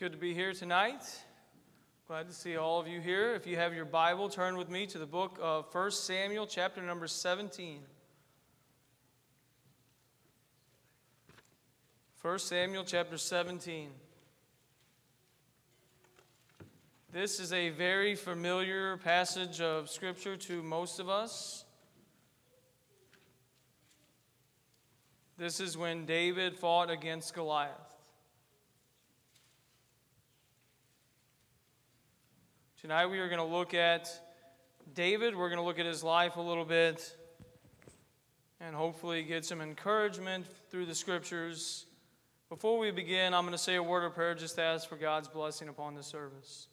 good to be here tonight. Glad to see all of you here. If you have your Bible, turn with me to the book of 1 Samuel, chapter number 17. 1 Samuel, chapter 17. This is a very familiar passage of Scripture to most of us. This is when David fought against Goliath. Tonight we are going to look at David. We're going to look at his life a little bit and hopefully get some encouragement through the scriptures. Before we begin, I'm going to say a word of prayer just to ask for God's blessing upon the service.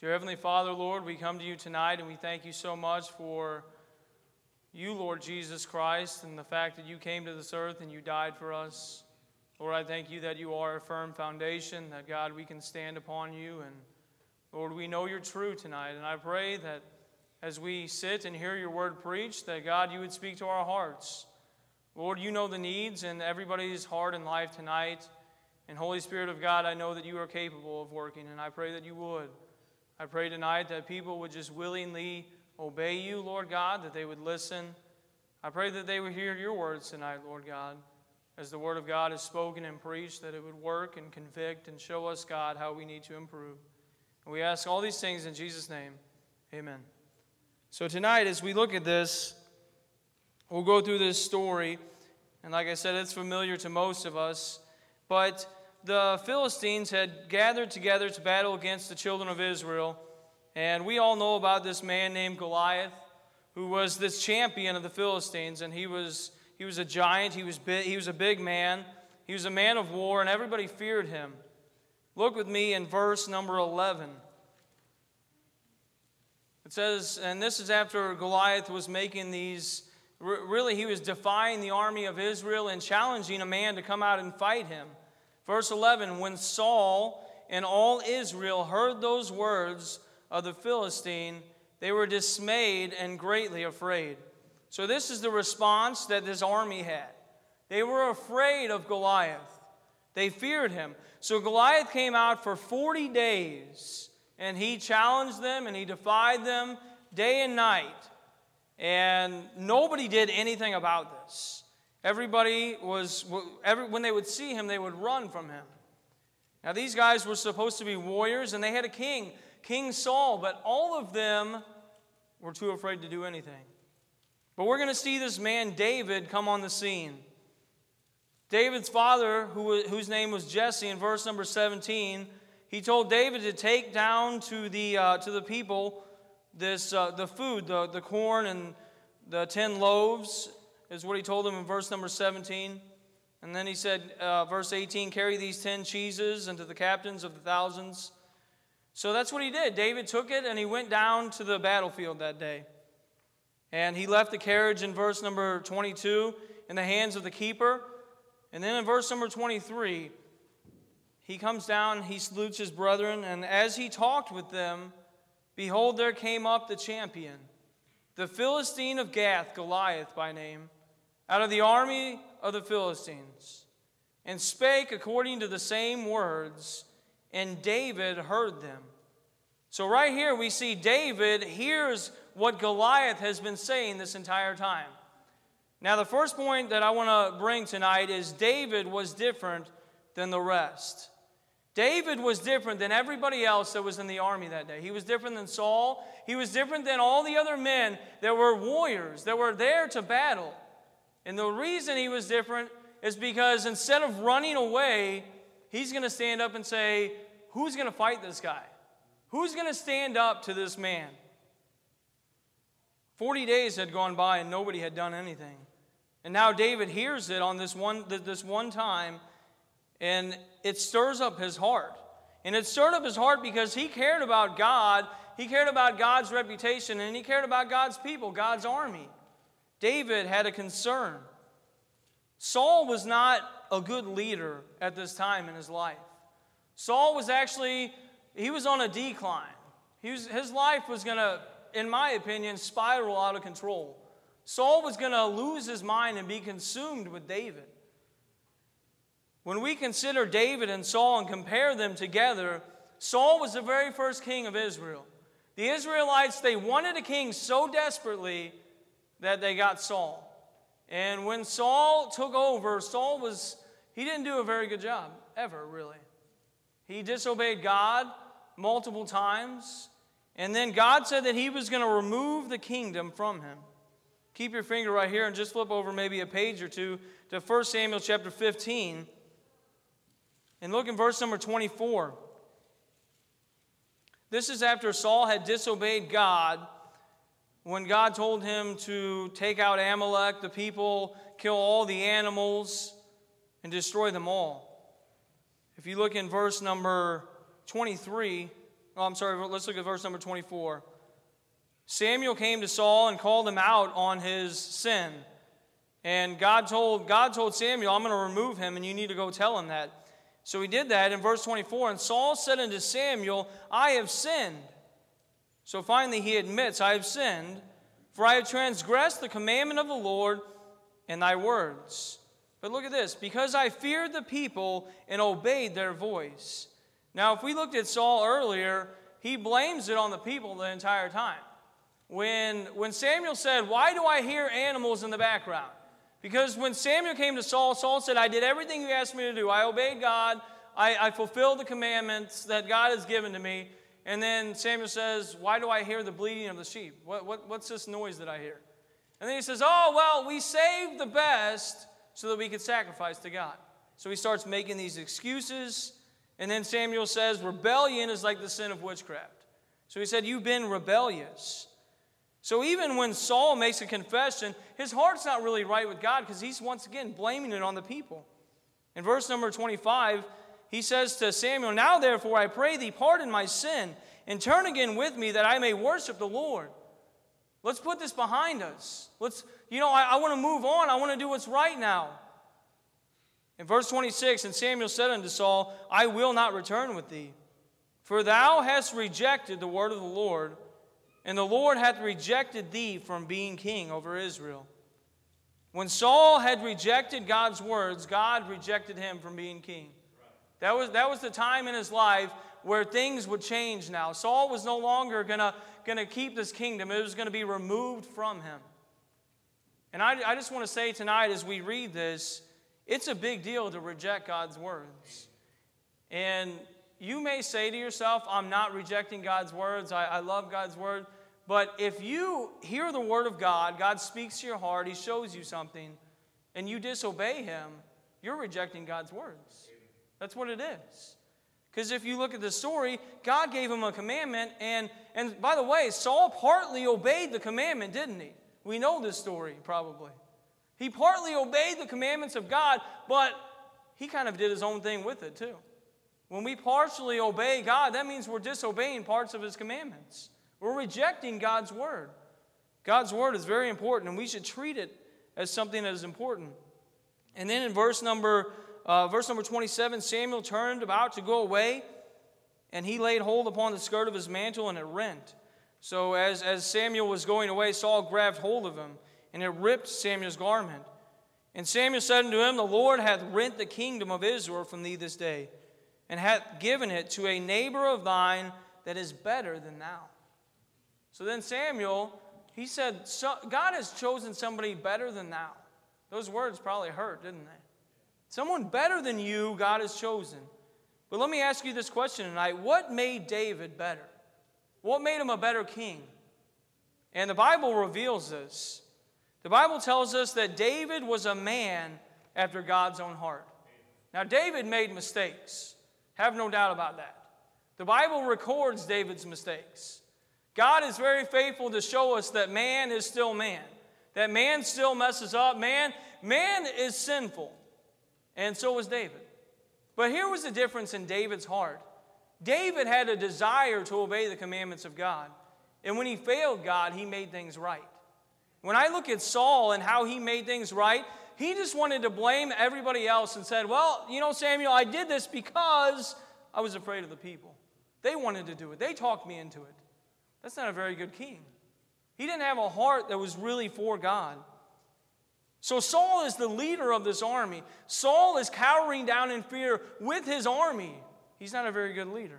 Dear Heavenly Father, Lord, we come to you tonight and we thank you so much for you, Lord Jesus Christ, and the fact that you came to this earth and you died for us. Lord, I thank you that you are a firm foundation, that God, we can stand upon you and Lord, we know you're true tonight, and I pray that as we sit and hear your word preached, that God, you would speak to our hearts. Lord, you know the needs in everybody's heart and life tonight. And Holy Spirit of God, I know that you are capable of working, and I pray that you would. I pray tonight that people would just willingly obey you, Lord God, that they would listen. I pray that they would hear your words tonight, Lord God, as the word of God is spoken and preached, that it would work and convict and show us, God, how we need to improve. We ask all these things in Jesus' name. Amen. So tonight, as we look at this, we'll go through this story. And like I said, it's familiar to most of us. But the Philistines had gathered together to battle against the children of Israel. And we all know about this man named Goliath, who was this champion of the Philistines. And he was, he was a giant, he was, big, he was a big man, he was a man of war, and everybody feared him. Look with me in verse number 11. It says, and this is after Goliath was making these, really, he was defying the army of Israel and challenging a man to come out and fight him. Verse 11 When Saul and all Israel heard those words of the Philistine, they were dismayed and greatly afraid. So, this is the response that this army had. They were afraid of Goliath, they feared him. So Goliath came out for 40 days and he challenged them and he defied them day and night. And nobody did anything about this. Everybody was, every, when they would see him, they would run from him. Now, these guys were supposed to be warriors and they had a king, King Saul, but all of them were too afraid to do anything. But we're going to see this man, David, come on the scene. David's father, who, whose name was Jesse, in verse number 17, he told David to take down to the, uh, to the people this, uh, the food, the, the corn and the 10 loaves, is what he told them in verse number 17. And then he said, uh, verse 18, carry these 10 cheeses unto the captains of the thousands. So that's what he did. David took it and he went down to the battlefield that day. And he left the carriage in verse number 22 in the hands of the keeper. And then in verse number 23, he comes down, he salutes his brethren, and as he talked with them, behold, there came up the champion, the Philistine of Gath, Goliath by name, out of the army of the Philistines, and spake according to the same words, and David heard them. So, right here, we see David hears what Goliath has been saying this entire time. Now, the first point that I want to bring tonight is David was different than the rest. David was different than everybody else that was in the army that day. He was different than Saul. He was different than all the other men that were warriors, that were there to battle. And the reason he was different is because instead of running away, he's going to stand up and say, Who's going to fight this guy? Who's going to stand up to this man? 40 days had gone by and nobody had done anything. And now David hears it on this one, this one time, and it stirs up his heart. And it stirred up his heart because he cared about God, he cared about God's reputation, and he cared about God's people, God's army. David had a concern. Saul was not a good leader at this time in his life. Saul was actually, he was on a decline. Was, his life was going to, in my opinion, spiral out of control. Saul was going to lose his mind and be consumed with David. When we consider David and Saul and compare them together, Saul was the very first king of Israel. The Israelites, they wanted a king so desperately that they got Saul. And when Saul took over, Saul was, he didn't do a very good job, ever, really. He disobeyed God multiple times. And then God said that he was going to remove the kingdom from him. Keep your finger right here and just flip over maybe a page or two to 1 Samuel chapter 15. And look in verse number 24. This is after Saul had disobeyed God when God told him to take out Amalek, the people, kill all the animals, and destroy them all. If you look in verse number 23, oh, I'm sorry, let's look at verse number 24. Samuel came to Saul and called him out on his sin. And God told, God told Samuel, I'm going to remove him, and you need to go tell him that. So he did that in verse 24. And Saul said unto Samuel, I have sinned. So finally he admits, I have sinned, for I have transgressed the commandment of the Lord and thy words. But look at this because I feared the people and obeyed their voice. Now, if we looked at Saul earlier, he blames it on the people the entire time. When, when Samuel said, Why do I hear animals in the background? Because when Samuel came to Saul, Saul said, I did everything you asked me to do. I obeyed God. I, I fulfilled the commandments that God has given to me. And then Samuel says, Why do I hear the bleating of the sheep? What, what, what's this noise that I hear? And then he says, Oh, well, we saved the best so that we could sacrifice to God. So he starts making these excuses. And then Samuel says, Rebellion is like the sin of witchcraft. So he said, You've been rebellious. So even when Saul makes a confession, his heart's not really right with God because he's once again blaming it on the people. In verse number 25, he says to Samuel, Now therefore I pray thee, pardon my sin, and turn again with me that I may worship the Lord. Let's put this behind us. Let's, you know, I, I want to move on. I want to do what's right now. In verse 26, and Samuel said unto Saul, I will not return with thee, for thou hast rejected the word of the Lord and the Lord hath rejected thee from being king over Israel. When Saul had rejected God's words, God rejected him from being king. That was, that was the time in his life where things would change now. Saul was no longer going to keep this kingdom, it was going to be removed from him. And I, I just want to say tonight as we read this, it's a big deal to reject God's words. And you may say to yourself, I'm not rejecting God's words, I, I love God's word. But if you hear the word of God, God speaks to your heart, He shows you something, and you disobey Him, you're rejecting God's words. That's what it is. Because if you look at the story, God gave him a commandment, and, and by the way, Saul partly obeyed the commandment, didn't he? We know this story, probably. He partly obeyed the commandments of God, but he kind of did his own thing with it, too. When we partially obey God, that means we're disobeying parts of his commandments. We're rejecting God's word. God's word is very important, and we should treat it as something that is important. And then in verse number, uh, verse number 27, Samuel turned about to go away, and he laid hold upon the skirt of his mantle, and it rent. So as, as Samuel was going away, Saul grabbed hold of him, and it ripped Samuel's garment. And Samuel said unto him, The Lord hath rent the kingdom of Israel from thee this day, and hath given it to a neighbor of thine that is better than thou. So then Samuel, he said, so, God has chosen somebody better than thou. Those words probably hurt, didn't they? Someone better than you, God has chosen. But let me ask you this question tonight What made David better? What made him a better king? And the Bible reveals this. The Bible tells us that David was a man after God's own heart. Now, David made mistakes. Have no doubt about that. The Bible records David's mistakes. God is very faithful to show us that man is still man, that man still messes up. Man, man is sinful, and so was David. But here was the difference in David's heart. David had a desire to obey the commandments of God. And when he failed God, he made things right. When I look at Saul and how he made things right, he just wanted to blame everybody else and said, Well, you know, Samuel, I did this because I was afraid of the people. They wanted to do it, they talked me into it. That's not a very good king. He didn't have a heart that was really for God. So Saul is the leader of this army. Saul is cowering down in fear with his army. He's not a very good leader.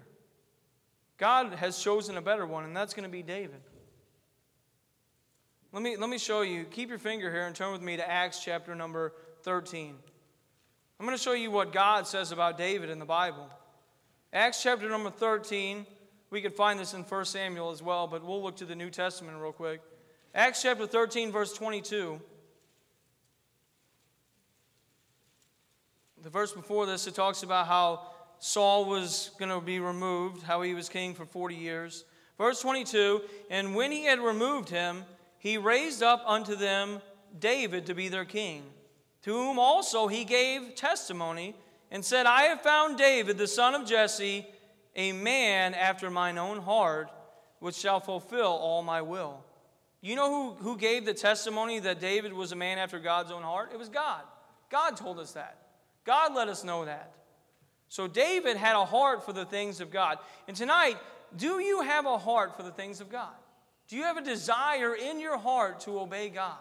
God has chosen a better one, and that's going to be David. Let me, let me show you. Keep your finger here and turn with me to Acts chapter number 13. I'm going to show you what God says about David in the Bible. Acts chapter number 13. We could find this in 1 Samuel as well, but we'll look to the New Testament real quick. Acts chapter 13, verse 22. The verse before this, it talks about how Saul was going to be removed, how he was king for 40 years. Verse 22 And when he had removed him, he raised up unto them David to be their king, to whom also he gave testimony and said, I have found David, the son of Jesse, a man after mine own heart, which shall fulfill all my will. You know who, who gave the testimony that David was a man after God's own heart? It was God. God told us that. God let us know that. So David had a heart for the things of God. And tonight, do you have a heart for the things of God? Do you have a desire in your heart to obey God?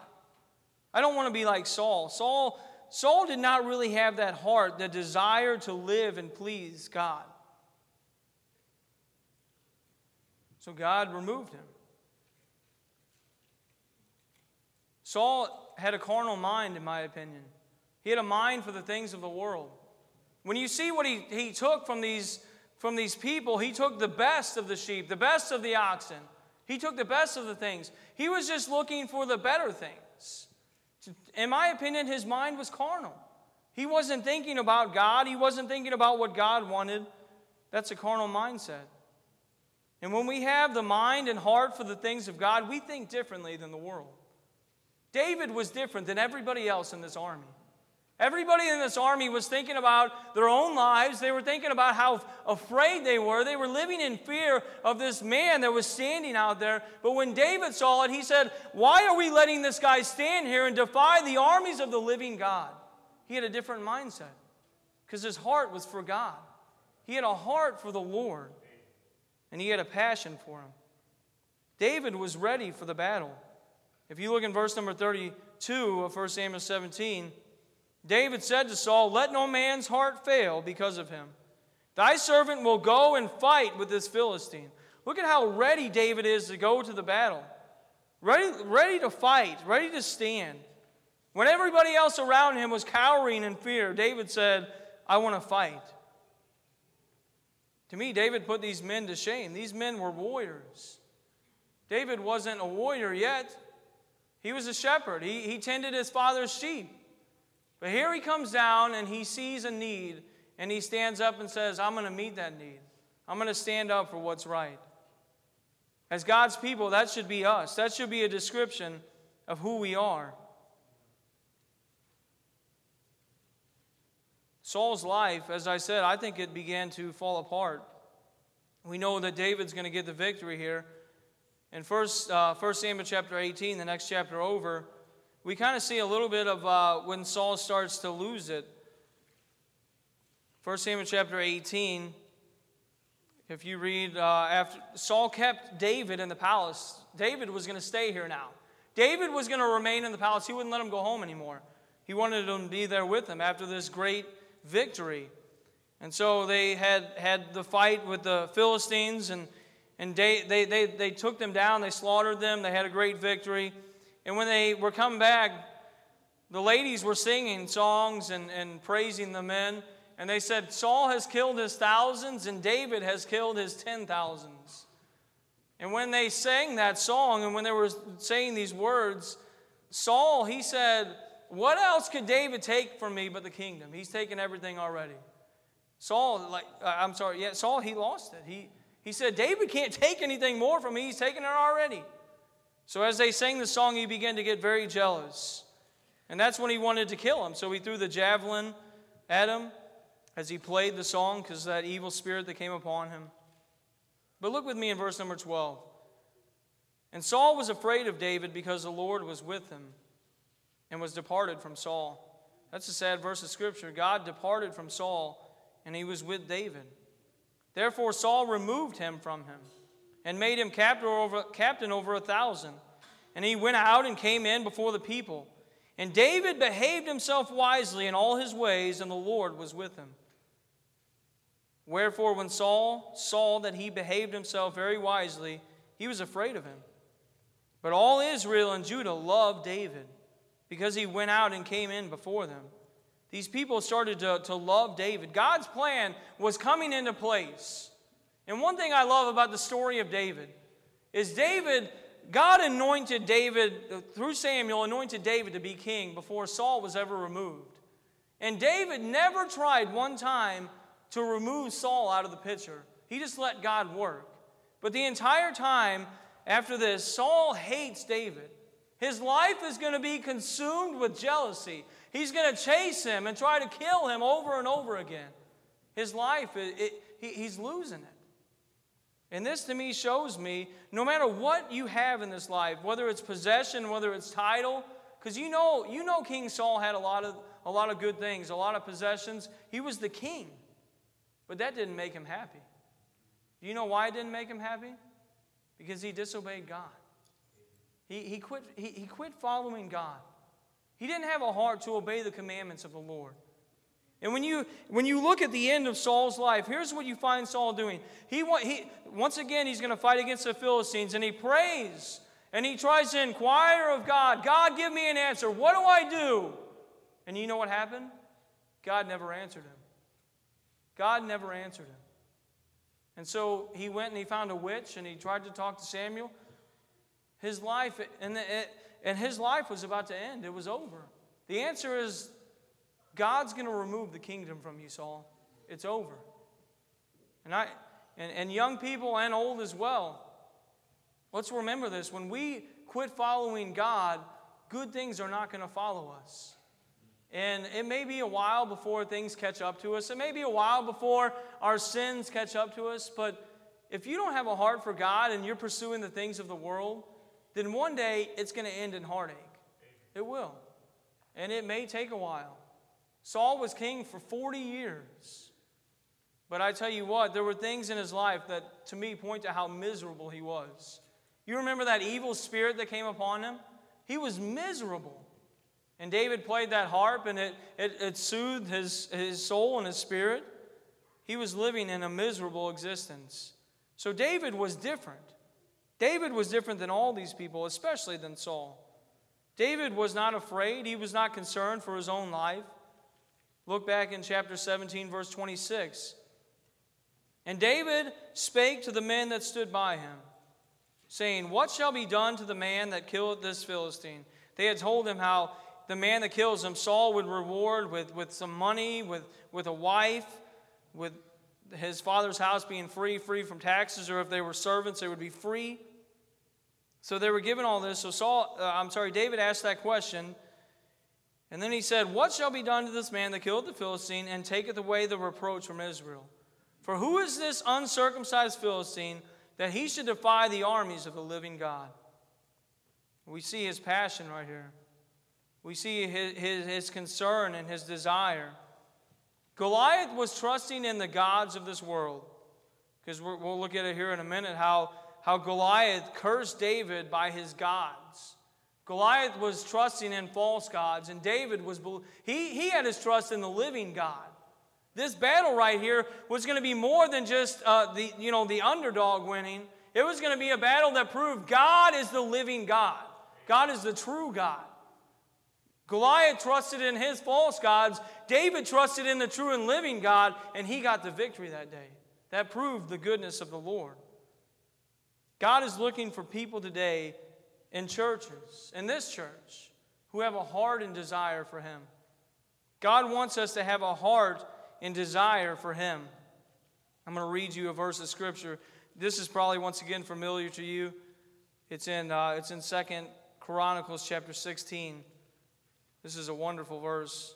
I don't want to be like Saul. Saul Saul did not really have that heart, the desire to live and please God. So God removed him. Saul had a carnal mind, in my opinion. He had a mind for the things of the world. When you see what he, he took from these, from these people, he took the best of the sheep, the best of the oxen. He took the best of the things. He was just looking for the better things. In my opinion, his mind was carnal. He wasn't thinking about God, he wasn't thinking about what God wanted. That's a carnal mindset. And when we have the mind and heart for the things of God, we think differently than the world. David was different than everybody else in this army. Everybody in this army was thinking about their own lives. They were thinking about how afraid they were. They were living in fear of this man that was standing out there. But when David saw it, he said, Why are we letting this guy stand here and defy the armies of the living God? He had a different mindset because his heart was for God. He had a heart for the Lord, and he had a passion for him. David was ready for the battle. If you look in verse number 32 of 1 Samuel 17, David said to Saul, Let no man's heart fail because of him. Thy servant will go and fight with this Philistine. Look at how ready David is to go to the battle. Ready, ready to fight, ready to stand. When everybody else around him was cowering in fear, David said, I want to fight. To me, David put these men to shame. These men were warriors. David wasn't a warrior yet, he was a shepherd. He, he tended his father's sheep. But here he comes down and he sees a need and he stands up and says, I'm going to meet that need. I'm going to stand up for what's right. As God's people, that should be us. That should be a description of who we are. Saul's life, as I said, I think it began to fall apart. We know that David's going to get the victory here. In 1 uh, 1 Samuel chapter 18, the next chapter over, we kind of see a little bit of uh, when Saul starts to lose it. 1 Samuel chapter 18, if you read, uh, after Saul kept David in the palace, David was going to stay here now. David was going to remain in the palace. He wouldn't let him go home anymore. He wanted him to be there with him after this great victory. And so they had, had the fight with the Philistines, and, and they, they, they, they took them down. They slaughtered them. They had a great victory. And when they were coming back, the ladies were singing songs and, and praising the men. And they said, Saul has killed his thousands and David has killed his ten thousands. And when they sang that song and when they were saying these words, Saul, he said, What else could David take from me but the kingdom? He's taken everything already. Saul, like, uh, I'm sorry, yeah, Saul, he lost it. He, he said, David can't take anything more from me. He's taken it already. So as they sang the song, he began to get very jealous. And that's when he wanted to kill him. So he threw the javelin at him as he played the song because that evil spirit that came upon him. But look with me in verse number 12. And Saul was afraid of David because the Lord was with him and was departed from Saul. That's a sad verse of Scripture. God departed from Saul and he was with David. Therefore, Saul removed him from him and made him captain over, captain over a thousand. And he went out and came in before the people. And David behaved himself wisely in all his ways, and the Lord was with him. Wherefore, when Saul saw that he behaved himself very wisely, he was afraid of him. But all Israel and Judah loved David because he went out and came in before them. These people started to, to love David. God's plan was coming into place. And one thing I love about the story of David is David, God anointed David, through Samuel, anointed David to be king before Saul was ever removed. And David never tried one time to remove Saul out of the picture. He just let God work. But the entire time after this, Saul hates David. His life is going to be consumed with jealousy. He's going to chase him and try to kill him over and over again. His life, it, it, he, he's losing it. And this to me shows me no matter what you have in this life, whether it's possession, whether it's title, because you know, you know King Saul had a lot of a lot of good things, a lot of possessions. He was the king. But that didn't make him happy. Do you know why it didn't make him happy? Because he disobeyed God. He, he, quit, he, he quit following God. He didn't have a heart to obey the commandments of the Lord. And when you, when you look at the end of Saul's life, here's what you find Saul doing. He, he, once again, he's going to fight against the Philistines, and he prays and he tries to inquire of God God, give me an answer. What do I do? And you know what happened? God never answered him. God never answered him. And so he went and he found a witch and he tried to talk to Samuel. His life, and, it, and his life was about to end. It was over. The answer is God's going to remove the kingdom from you, Saul. It's over. And, I, and, and young people and old as well, let's remember this. When we quit following God, good things are not going to follow us. And it may be a while before things catch up to us. It may be a while before our sins catch up to us. But if you don't have a heart for God and you're pursuing the things of the world, then one day it's going to end in heartache. It will. And it may take a while. Saul was king for 40 years. But I tell you what, there were things in his life that to me point to how miserable he was. You remember that evil spirit that came upon him? He was miserable. And David played that harp and it, it, it soothed his, his soul and his spirit. He was living in a miserable existence. So David was different. David was different than all these people, especially than Saul. David was not afraid, he was not concerned for his own life. Look back in chapter 17, verse 26. And David spake to the men that stood by him, saying, What shall be done to the man that killed this Philistine? They had told him how the man that kills him, Saul would reward with, with some money, with, with a wife, with his father's house being free, free from taxes, or if they were servants, they would be free. So they were given all this. So Saul, uh, I'm sorry, David asked that question. And then he said, What shall be done to this man that killed the Philistine and taketh away the reproach from Israel? For who is this uncircumcised Philistine that he should defy the armies of the living God? We see his passion right here. We see his, his, his concern and his desire. Goliath was trusting in the gods of this world. Because we'll look at it here in a minute how, how Goliath cursed David by his gods. Goliath was trusting in false gods, and David was he, he had his trust in the living God. This battle right here was going to be more than just uh, the you know the underdog winning. It was going to be a battle that proved God is the living God. God is the true God. Goliath trusted in his false gods. David trusted in the true and living God, and he got the victory that day. That proved the goodness of the Lord. God is looking for people today in churches, in this church, who have a heart and desire for Him. God wants us to have a heart and desire for Him. I'm going to read you a verse of Scripture. This is probably once again familiar to you. It's in, uh, it's in 2 Chronicles chapter 16. This is a wonderful verse,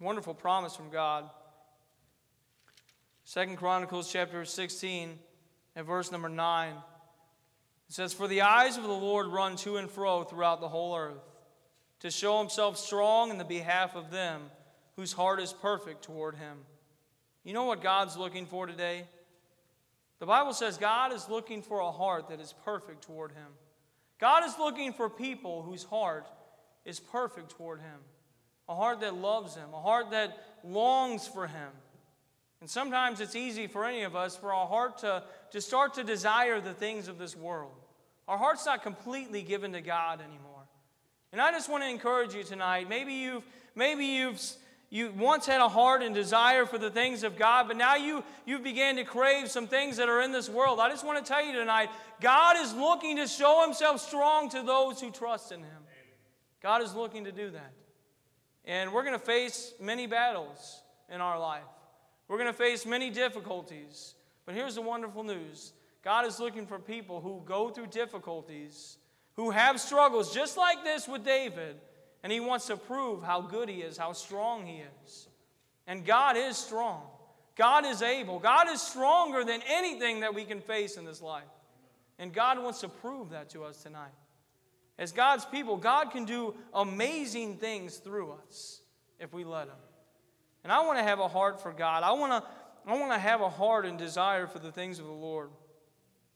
wonderful promise from God. Second Chronicles chapter 16 and verse number 9. It says, For the eyes of the Lord run to and fro throughout the whole earth, to show himself strong in the behalf of them whose heart is perfect toward him. You know what God's looking for today? The Bible says God is looking for a heart that is perfect toward him. God is looking for people whose heart is perfect toward Him, a heart that loves Him, a heart that longs for Him. And sometimes it's easy for any of us for our heart to, to start to desire the things of this world. Our heart's not completely given to God anymore. And I just want to encourage you tonight. Maybe you've maybe you've you once had a heart and desire for the things of God, but now you you began to crave some things that are in this world. I just want to tell you tonight, God is looking to show himself strong to those who trust in him. God is looking to do that. And we're going to face many battles in our life. We're going to face many difficulties. But here's the wonderful news God is looking for people who go through difficulties, who have struggles, just like this with David, and he wants to prove how good he is, how strong he is. And God is strong. God is able. God is stronger than anything that we can face in this life. And God wants to prove that to us tonight. As God's people, God can do amazing things through us if we let Him. And I want to have a heart for God. I want to, I want to have a heart and desire for the things of the Lord.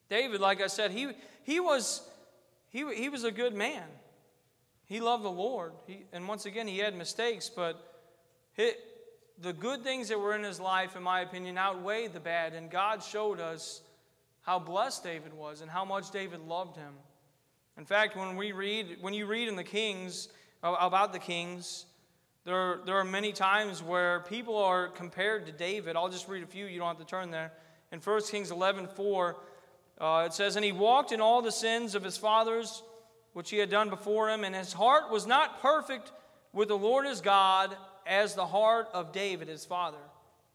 David, like I said, he, he, was, he, he was a good man. He loved the Lord. He, and once again, he had mistakes, but he, the good things that were in his life, in my opinion, outweighed the bad. And God showed us how blessed David was and how much David loved him. In fact, when we read, when you read in the Kings about the kings, there, there are many times where people are compared to David. I'll just read a few, you don't have to turn there. In 1 Kings 11 4, uh, it says, And he walked in all the sins of his fathers, which he had done before him, and his heart was not perfect with the Lord his God as the heart of David his father.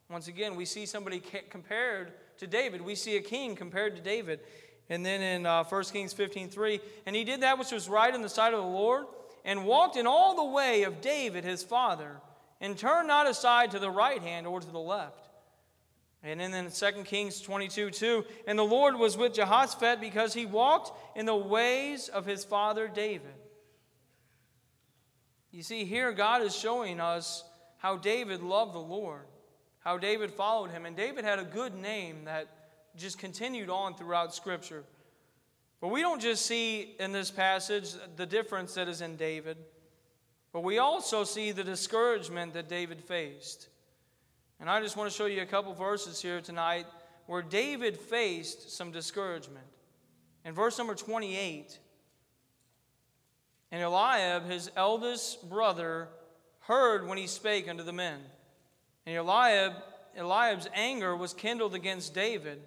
Once again, we see somebody compared to David. We see a king compared to David. And then in uh, 1 Kings 15 3, and he did that which was right in the sight of the Lord and walked in all the way of David his father, and turned not aside to the right hand or to the left. And then in 2 Kings 22 2, and the Lord was with Jehoshaphat because he walked in the ways of his father David. You see, here God is showing us how David loved the Lord, how David followed him. And David had a good name that just continued on throughout Scripture. But we don't just see in this passage the difference that is in David, but we also see the discouragement that David faced. And I just want to show you a couple verses here tonight where David faced some discouragement. In verse number 28, and Eliab, his eldest brother, heard when he spake unto the men. And Eliab, Eliab's anger was kindled against David.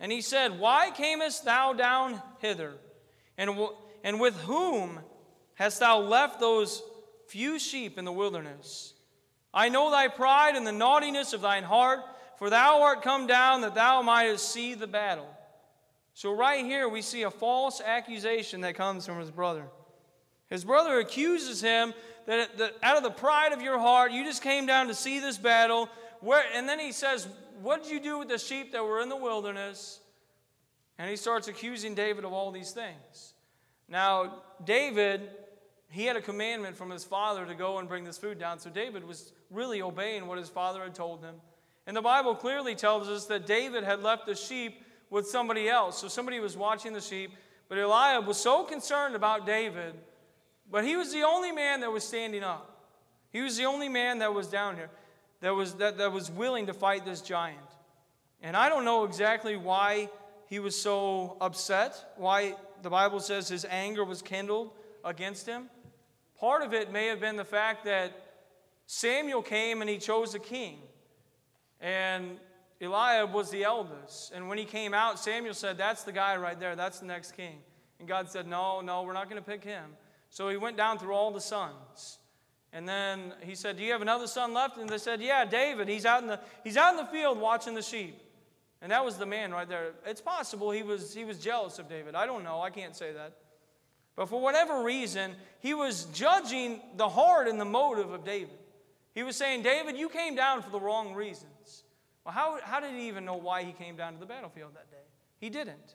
And he said, Why camest thou down hither? And, w- and with whom hast thou left those few sheep in the wilderness? I know thy pride and the naughtiness of thine heart, for thou art come down that thou mightest see the battle. So, right here, we see a false accusation that comes from his brother. His brother accuses him that, that out of the pride of your heart, you just came down to see this battle. Where, and then he says, what did you do with the sheep that were in the wilderness? And he starts accusing David of all these things. Now, David, he had a commandment from his father to go and bring this food down. So David was really obeying what his father had told him. And the Bible clearly tells us that David had left the sheep with somebody else. So somebody was watching the sheep. But Eliab was so concerned about David, but he was the only man that was standing up. He was the only man that was down here that was, that, that was willing to fight this giant. And I don't know exactly why he was so upset, why the Bible says his anger was kindled against him. Part of it may have been the fact that Samuel came and he chose a king. And Eliab was the eldest. And when he came out, Samuel said, That's the guy right there. That's the next king. And God said, No, no, we're not going to pick him. So he went down through all the sons. And then he said, Do you have another son left? And they said, Yeah, David. He's out in the, he's out in the field watching the sheep. And that was the man right there. It's possible he was, he was jealous of David. I don't know. I can't say that. But for whatever reason, he was judging the heart and the motive of David. He was saying, David, you came down for the wrong reasons. Well, how, how did he even know why he came down to the battlefield that day? He didn't.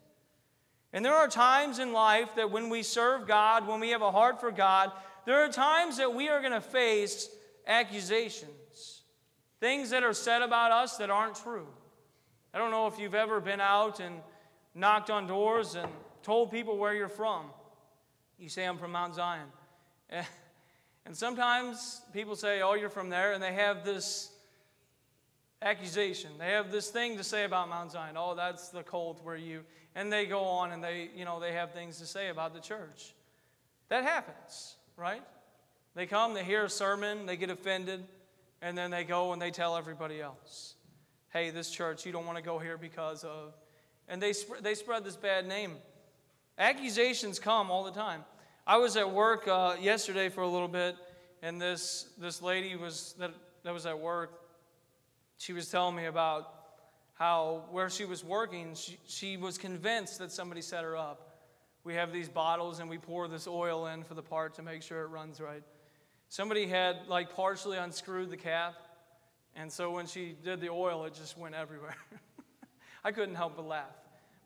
And there are times in life that when we serve God, when we have a heart for God, there are times that we are going to face accusations, things that are said about us that aren't true. I don't know if you've ever been out and knocked on doors and told people where you're from. You say, I'm from Mount Zion. And sometimes people say, Oh, you're from there, and they have this accusation. They have this thing to say about Mount Zion. Oh, that's the cult where you. And they go on and they, you know, they have things to say about the church. That happens, right? They come, they hear a sermon, they get offended, and then they go and they tell everybody else, hey, this church, you don't want to go here because of. And they, sp- they spread this bad name. Accusations come all the time. I was at work uh, yesterday for a little bit, and this, this lady was, that, that was at work, she was telling me about how where she was working, she, she was convinced that somebody set her up. We have these bottles and we pour this oil in for the part to make sure it runs right. Somebody had like partially unscrewed the cap, and so when she did the oil, it just went everywhere. I couldn't help but laugh.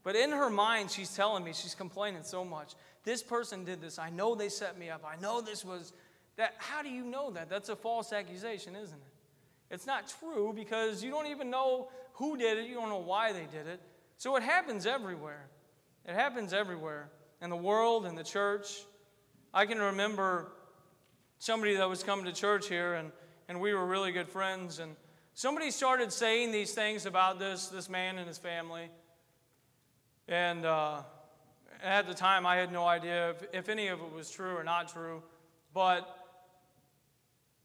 But in her mind, she's telling me, she's complaining so much. This person did this. I know they set me up. I know this was that. How do you know that? That's a false accusation, isn't it? It's not true because you don't even know who did it, you don't know why they did it. So it happens everywhere. It happens everywhere in the world, in the church. I can remember somebody that was coming to church here, and, and we were really good friends, and somebody started saying these things about this, this man and his family. And uh, at the time, I had no idea if, if any of it was true or not true. But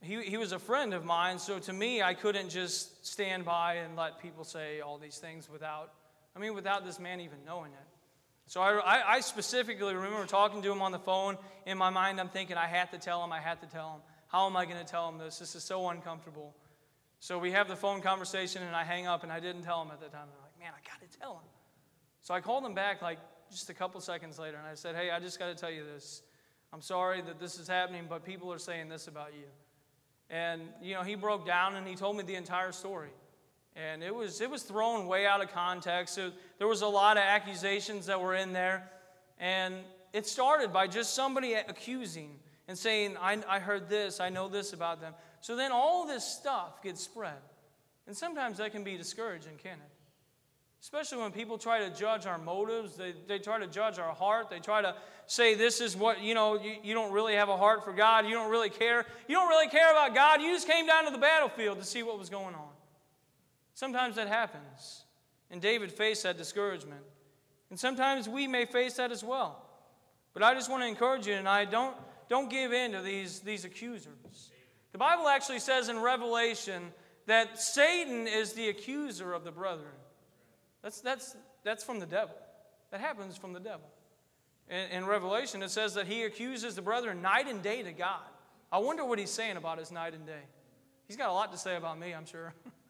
he, he was a friend of mine, so to me, I couldn't just stand by and let people say all these things without, I mean, without this man even knowing it. So I, I, specifically remember talking to him on the phone. In my mind, I'm thinking, I had to tell him, I had to tell him. How am I going to tell him this? This is so uncomfortable. So we have the phone conversation, and I hang up, and I didn't tell him at the time. I'm like, man, I got to tell him. So I called him back like just a couple seconds later, and I said, hey, I just got to tell you this. I'm sorry that this is happening, but people are saying this about you. And, you know, he broke down and he told me the entire story. And it was, it was thrown way out of context. So there was a lot of accusations that were in there. And it started by just somebody accusing and saying, I, I heard this, I know this about them. So then all this stuff gets spread. And sometimes that can be discouraging, can it? Especially when people try to judge our motives, they, they try to judge our heart, they try to say, This is what, you know, you, you don't really have a heart for God, you don't really care. You don't really care about God, you just came down to the battlefield to see what was going on. Sometimes that happens. And David faced that discouragement. And sometimes we may face that as well. But I just want to encourage you and I don't, don't give in to these, these accusers. The Bible actually says in Revelation that Satan is the accuser of the brethren. That's, that's, that's from the devil. That happens from the devil. In, in Revelation, it says that he accuses the brethren night and day to God. I wonder what he's saying about his night and day. He's got a lot to say about me, I'm sure.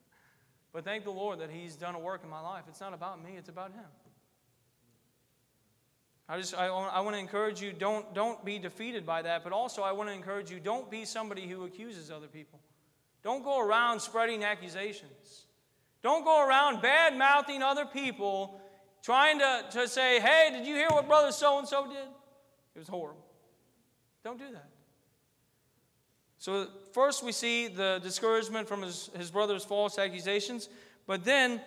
but thank the Lord that he's done a work in my life. It's not about me, it's about him. I just I, I want to encourage you don't don't be defeated by that, but also I want to encourage you don't be somebody who accuses other people. Don't go around spreading accusations. Don't go around bad mouthing other people, trying to, to say, hey, did you hear what brother so and so did? It was horrible. Don't do that. So, first we see the discouragement from his, his brother's false accusations, but then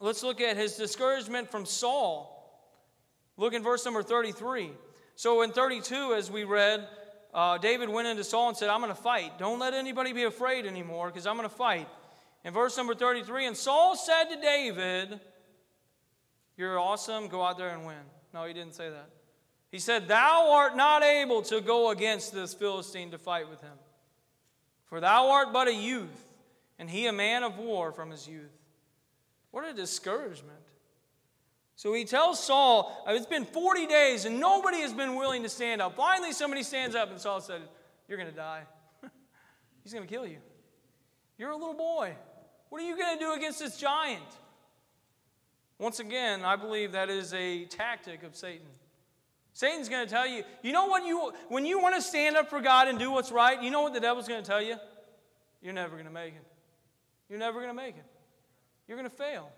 let's look at his discouragement from Saul. Look in verse number 33. So, in 32, as we read, uh, David went into Saul and said, I'm going to fight. Don't let anybody be afraid anymore because I'm going to fight. In verse number 33, and Saul said to David, You're awesome, go out there and win. No, he didn't say that. He said, Thou art not able to go against this Philistine to fight with him. For thou art but a youth, and he a man of war from his youth. What a discouragement. So he tells Saul, It's been 40 days and nobody has been willing to stand up. Finally, somebody stands up, and Saul said, You're going to die. He's going to kill you. You're a little boy. What are you going to do against this giant? Once again, I believe that is a tactic of Satan. Satan's going to tell you, you know what you when you want to stand up for God and do what's right, you know what the devil's going to tell you? You're never going to make it. You're never going to make it. You're going to fail.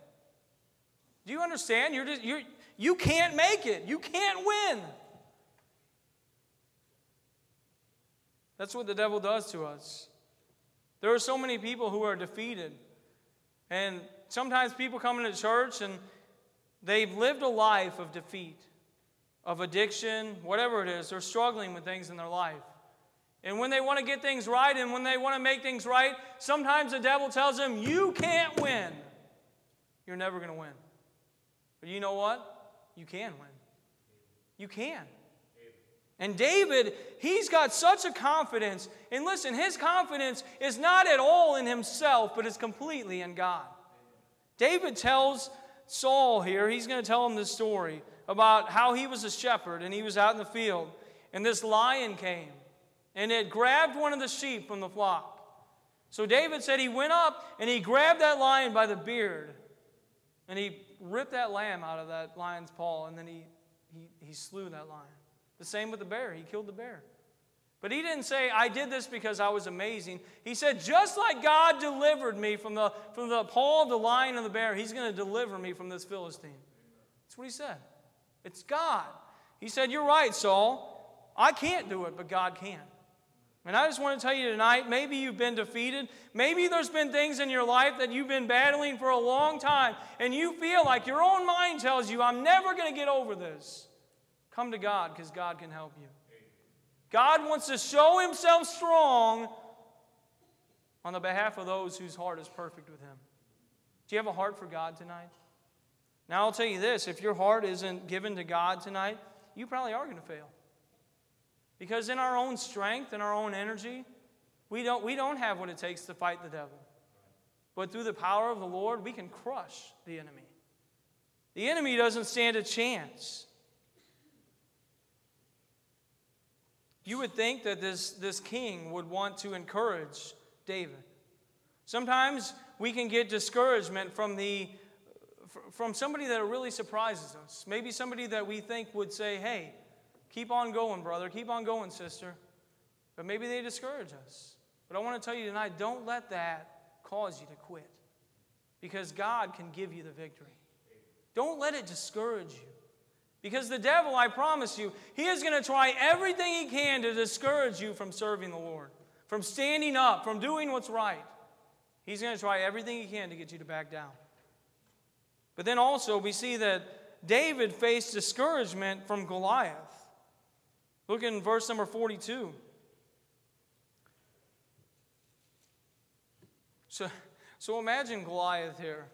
Do you understand? You're just you're you can't make it. You can't win. That's what the devil does to us. There are so many people who are defeated and sometimes people come into church and they've lived a life of defeat, of addiction, whatever it is. They're struggling with things in their life. And when they want to get things right and when they want to make things right, sometimes the devil tells them, You can't win. You're never going to win. But you know what? You can win. You can. And David, he's got such a confidence. And listen, his confidence is not at all in himself, but is completely in God. David tells Saul here, he's going to tell him this story about how he was a shepherd and he was out in the field. And this lion came and it grabbed one of the sheep from the flock. So David said he went up and he grabbed that lion by the beard and he ripped that lamb out of that lion's paw and then he, he, he slew that lion. The same with the bear. He killed the bear. But he didn't say, I did this because I was amazing. He said, just like God delivered me from the, from the paw of the lion and the bear, he's going to deliver me from this Philistine. That's what he said. It's God. He said, You're right, Saul. I can't do it, but God can. And I just want to tell you tonight maybe you've been defeated. Maybe there's been things in your life that you've been battling for a long time, and you feel like your own mind tells you, I'm never going to get over this. Come to God because God can help you. God wants to show himself strong on the behalf of those whose heart is perfect with him. Do you have a heart for God tonight? Now, I'll tell you this if your heart isn't given to God tonight, you probably are going to fail. Because in our own strength and our own energy, we don't, we don't have what it takes to fight the devil. But through the power of the Lord, we can crush the enemy. The enemy doesn't stand a chance. You would think that this, this king would want to encourage David. Sometimes we can get discouragement from, the, from somebody that really surprises us. Maybe somebody that we think would say, hey, keep on going, brother, keep on going, sister. But maybe they discourage us. But I want to tell you tonight don't let that cause you to quit because God can give you the victory. Don't let it discourage you. Because the devil, I promise you, he is going to try everything he can to discourage you from serving the Lord, from standing up, from doing what's right. He's going to try everything he can to get you to back down. But then also, we see that David faced discouragement from Goliath. Look in verse number 42. So, so imagine Goliath here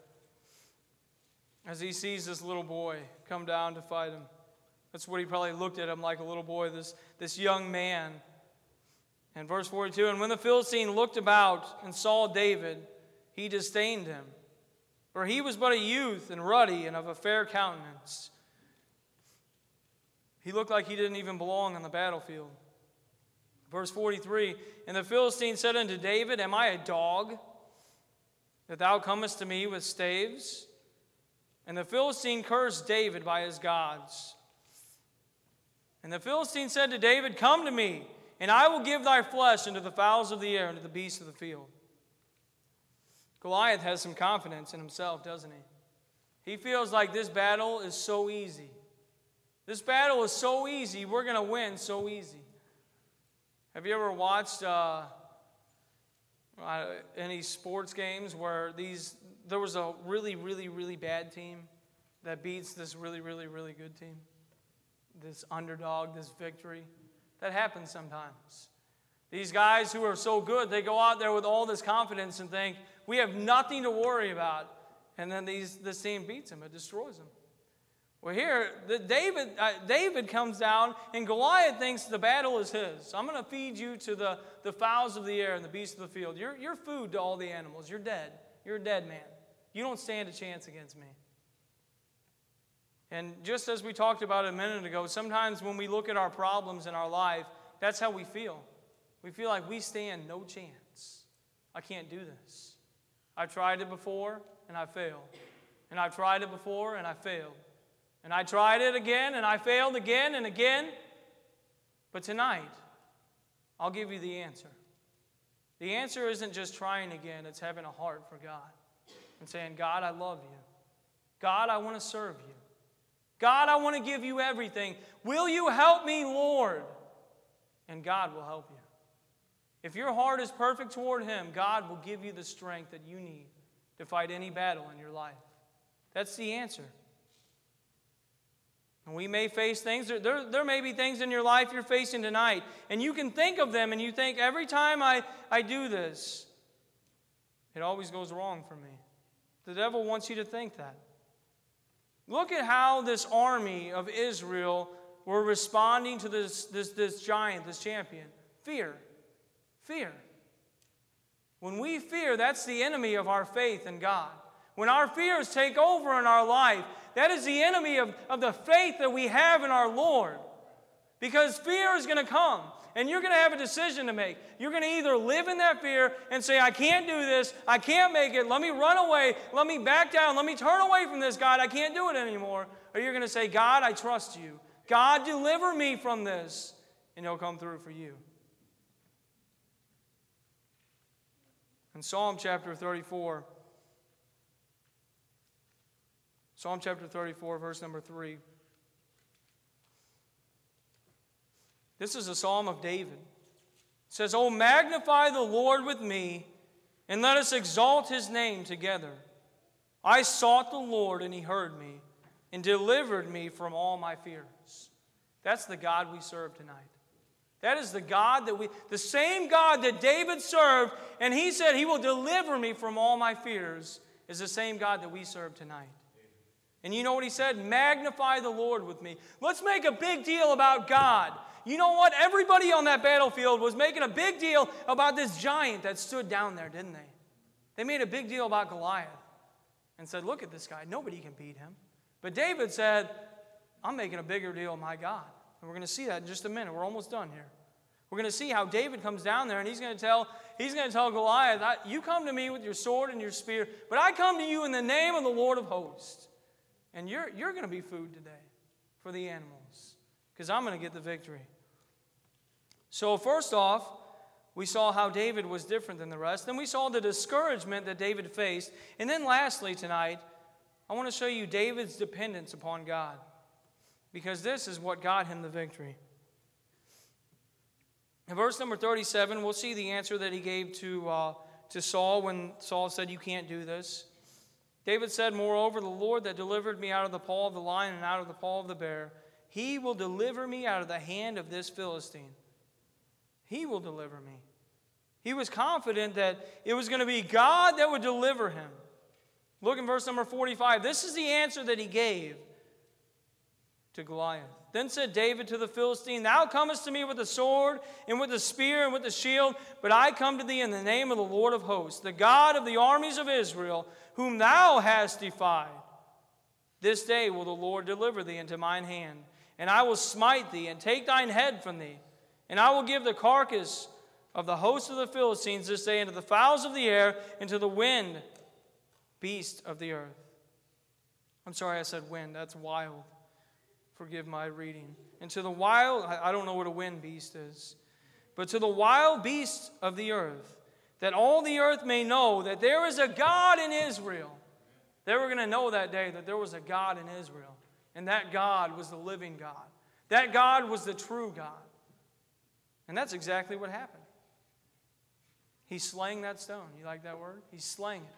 as he sees this little boy come down to fight him. That's what he probably looked at him like a little boy, this, this young man. And verse 42 And when the Philistine looked about and saw David, he disdained him, for he was but a youth and ruddy and of a fair countenance. He looked like he didn't even belong on the battlefield. Verse 43 And the Philistine said unto David, Am I a dog that thou comest to me with staves? And the Philistine cursed David by his gods. And the Philistine said to David, Come to me, and I will give thy flesh unto the fowls of the air and to the beasts of the field. Goliath has some confidence in himself, doesn't he? He feels like this battle is so easy. This battle is so easy, we're going to win so easy. Have you ever watched uh, uh, any sports games where these there was a really, really, really bad team that beats this really, really, really good team? This underdog, this victory. That happens sometimes. These guys who are so good, they go out there with all this confidence and think, we have nothing to worry about. And then these, this team beats him, it destroys him. Well, here, the David, uh, David comes down, and Goliath thinks the battle is his. I'm going to feed you to the, the fowls of the air and the beasts of the field. You're, you're food to all the animals. You're dead. You're a dead man. You don't stand a chance against me. And just as we talked about a minute ago, sometimes when we look at our problems in our life, that's how we feel. We feel like we stand no chance. I can't do this. I've tried it before and I failed. And I've tried it before and I failed. And I tried it again and I failed again and again. But tonight, I'll give you the answer. The answer isn't just trying again, it's having a heart for God and saying, God, I love you. God, I want to serve you. God, I want to give you everything. Will you help me, Lord? And God will help you. If your heart is perfect toward Him, God will give you the strength that you need to fight any battle in your life. That's the answer. And we may face things, there, there, may be things in your life you're facing tonight, and you can think of them and you think, every time I, I do this, it always goes wrong for me. The devil wants you to think that. Look at how this army of Israel were responding to this, this, this giant, this champion. Fear. Fear. When we fear, that's the enemy of our faith in God. When our fears take over in our life, that is the enemy of, of the faith that we have in our Lord. Because fear is going to come, and you're going to have a decision to make. You're going to either live in that fear and say, I can't do this, I can't make it, let me run away, let me back down, let me turn away from this, God, I can't do it anymore. Or you're going to say, God, I trust you. God, deliver me from this, and He'll come through for you. In Psalm chapter 34, Psalm chapter 34, verse number 3. This is a psalm of David. It says, Oh, magnify the Lord with me, and let us exalt his name together. I sought the Lord, and he heard me, and delivered me from all my fears. That's the God we serve tonight. That is the God that we, the same God that David served, and he said, He will deliver me from all my fears, is the same God that we serve tonight. And you know what he said? Magnify the Lord with me. Let's make a big deal about God. You know what? Everybody on that battlefield was making a big deal about this giant that stood down there, didn't they? They made a big deal about Goliath and said, Look at this guy. Nobody can beat him. But David said, I'm making a bigger deal of my God. And we're going to see that in just a minute. We're almost done here. We're going to see how David comes down there and he's going to tell, he's going to tell Goliath, You come to me with your sword and your spear, but I come to you in the name of the Lord of hosts. And you're, you're going to be food today for the animals because I'm going to get the victory. So, first off, we saw how David was different than the rest. Then we saw the discouragement that David faced. And then, lastly, tonight, I want to show you David's dependence upon God because this is what got him the victory. In verse number 37, we'll see the answer that he gave to, uh, to Saul when Saul said, You can't do this. David said, Moreover, the Lord that delivered me out of the paw of the lion and out of the paw of the bear, he will deliver me out of the hand of this Philistine. He will deliver me. He was confident that it was going to be God that would deliver him. Look in verse number 45. This is the answer that he gave to Goliath. Then said David to the Philistine, Thou comest to me with a sword and with a spear and with a shield, but I come to thee in the name of the Lord of hosts, the God of the armies of Israel, whom thou hast defied. This day will the Lord deliver thee into mine hand, and I will smite thee and take thine head from thee, and I will give the carcass of the host of the Philistines this day into the fowls of the air, and to the wind beast of the earth. I'm sorry I said wind, that's wild. Forgive my reading. And to the wild, I don't know what a wind beast is, but to the wild beasts of the earth, that all the earth may know that there is a God in Israel. They were going to know that day that there was a God in Israel, and that God was the living God. That God was the true God. And that's exactly what happened. He slaying that stone. You like that word? He slaying it.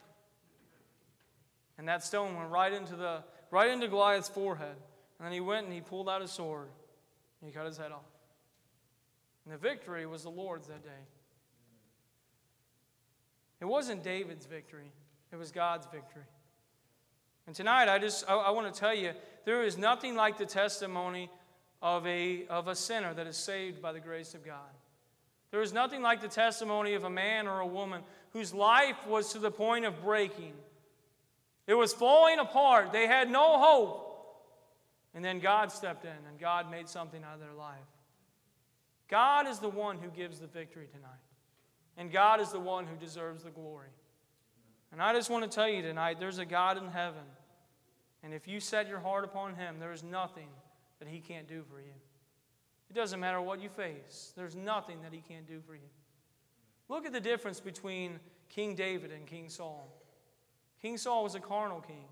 And that stone went right into the right into Goliath's forehead. And then he went and he pulled out his sword and he cut his head off. And the victory was the Lord's that day. It wasn't David's victory, it was God's victory. And tonight, I just I, I want to tell you there is nothing like the testimony of a, of a sinner that is saved by the grace of God. There is nothing like the testimony of a man or a woman whose life was to the point of breaking. It was falling apart. They had no hope. And then God stepped in and God made something out of their life. God is the one who gives the victory tonight. And God is the one who deserves the glory. And I just want to tell you tonight there's a God in heaven. And if you set your heart upon Him, there is nothing that He can't do for you. It doesn't matter what you face, there's nothing that He can't do for you. Look at the difference between King David and King Saul. King Saul was a carnal king,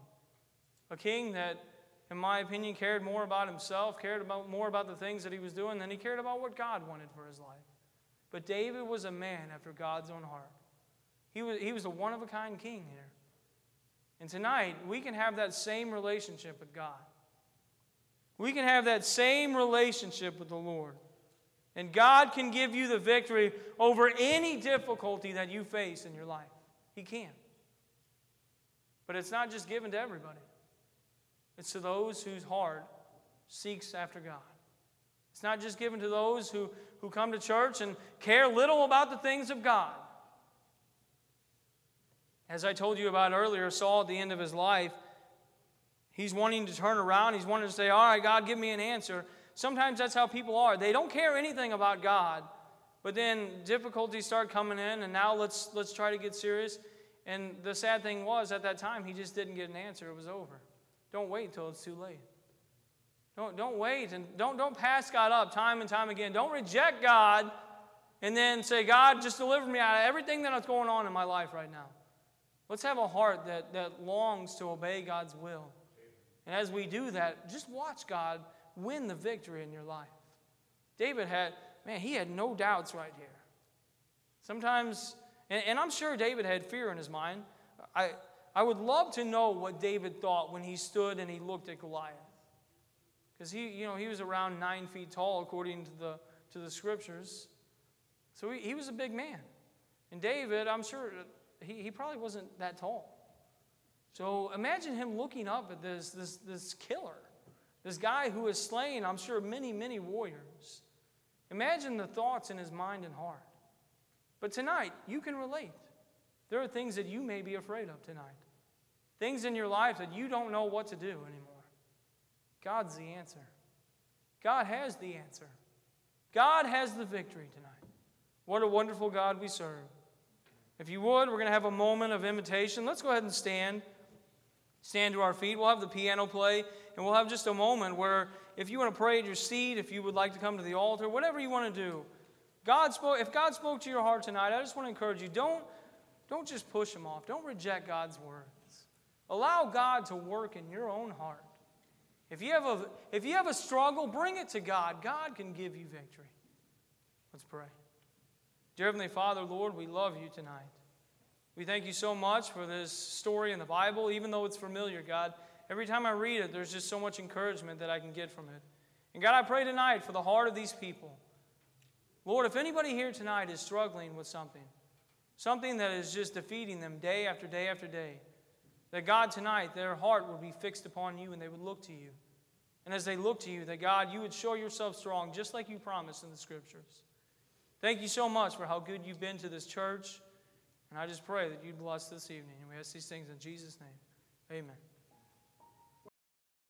a king that in my opinion, cared more about himself, cared about more about the things that he was doing than he cared about what God wanted for his life. But David was a man after God's own heart. He was, he was a one of a kind king here. And tonight, we can have that same relationship with God. We can have that same relationship with the Lord. And God can give you the victory over any difficulty that you face in your life. He can. But it's not just given to everybody, it's to those whose heart seeks after God. It's not just given to those who, who come to church and care little about the things of God. As I told you about earlier, Saul at the end of his life, he's wanting to turn around. He's wanting to say, All right, God, give me an answer. Sometimes that's how people are. They don't care anything about God, but then difficulties start coming in, and now let's, let's try to get serious. And the sad thing was, at that time, he just didn't get an answer. It was over. Don't wait until it's too late. Don't, don't wait and don't, don't pass God up time and time again. Don't reject God and then say, God, just deliver me out of everything that's going on in my life right now. Let's have a heart that, that longs to obey God's will. And as we do that, just watch God win the victory in your life. David had, man, he had no doubts right here. Sometimes, and, and I'm sure David had fear in his mind. I, I would love to know what David thought when he stood and he looked at Goliath. Because he, you know, he was around nine feet tall according to the, to the scriptures. So he, he was a big man. And David, I'm sure he, he probably wasn't that tall. So imagine him looking up at this, this, this killer, this guy who has slain, I'm sure, many, many warriors. Imagine the thoughts in his mind and heart. But tonight, you can relate. There are things that you may be afraid of tonight, things in your life that you don't know what to do anymore. God's the answer. God has the answer. God has the victory tonight. What a wonderful God we serve. If you would, we're going to have a moment of invitation. Let's go ahead and stand. Stand to our feet. We'll have the piano play, and we'll have just a moment where, if you want to pray at your seat, if you would like to come to the altar, whatever you want to do. God spoke, if God spoke to your heart tonight, I just want to encourage you don't, don't just push them off. Don't reject God's words. Allow God to work in your own heart. If you have a, if you have a struggle, bring it to God. God can give you victory. Let's pray. Dear Heavenly Father, Lord, we love you tonight. We thank you so much for this story in the Bible, even though it's familiar, God. Every time I read it, there's just so much encouragement that I can get from it. And God, I pray tonight for the heart of these people. Lord, if anybody here tonight is struggling with something, something that is just defeating them day after day after day, that God, tonight, their heart would be fixed upon you and they would look to you. And as they look to you, that God, you would show yourself strong, just like you promised in the scriptures. Thank you so much for how good you've been to this church. And I just pray that you'd bless this evening. And we ask these things in Jesus' name. Amen.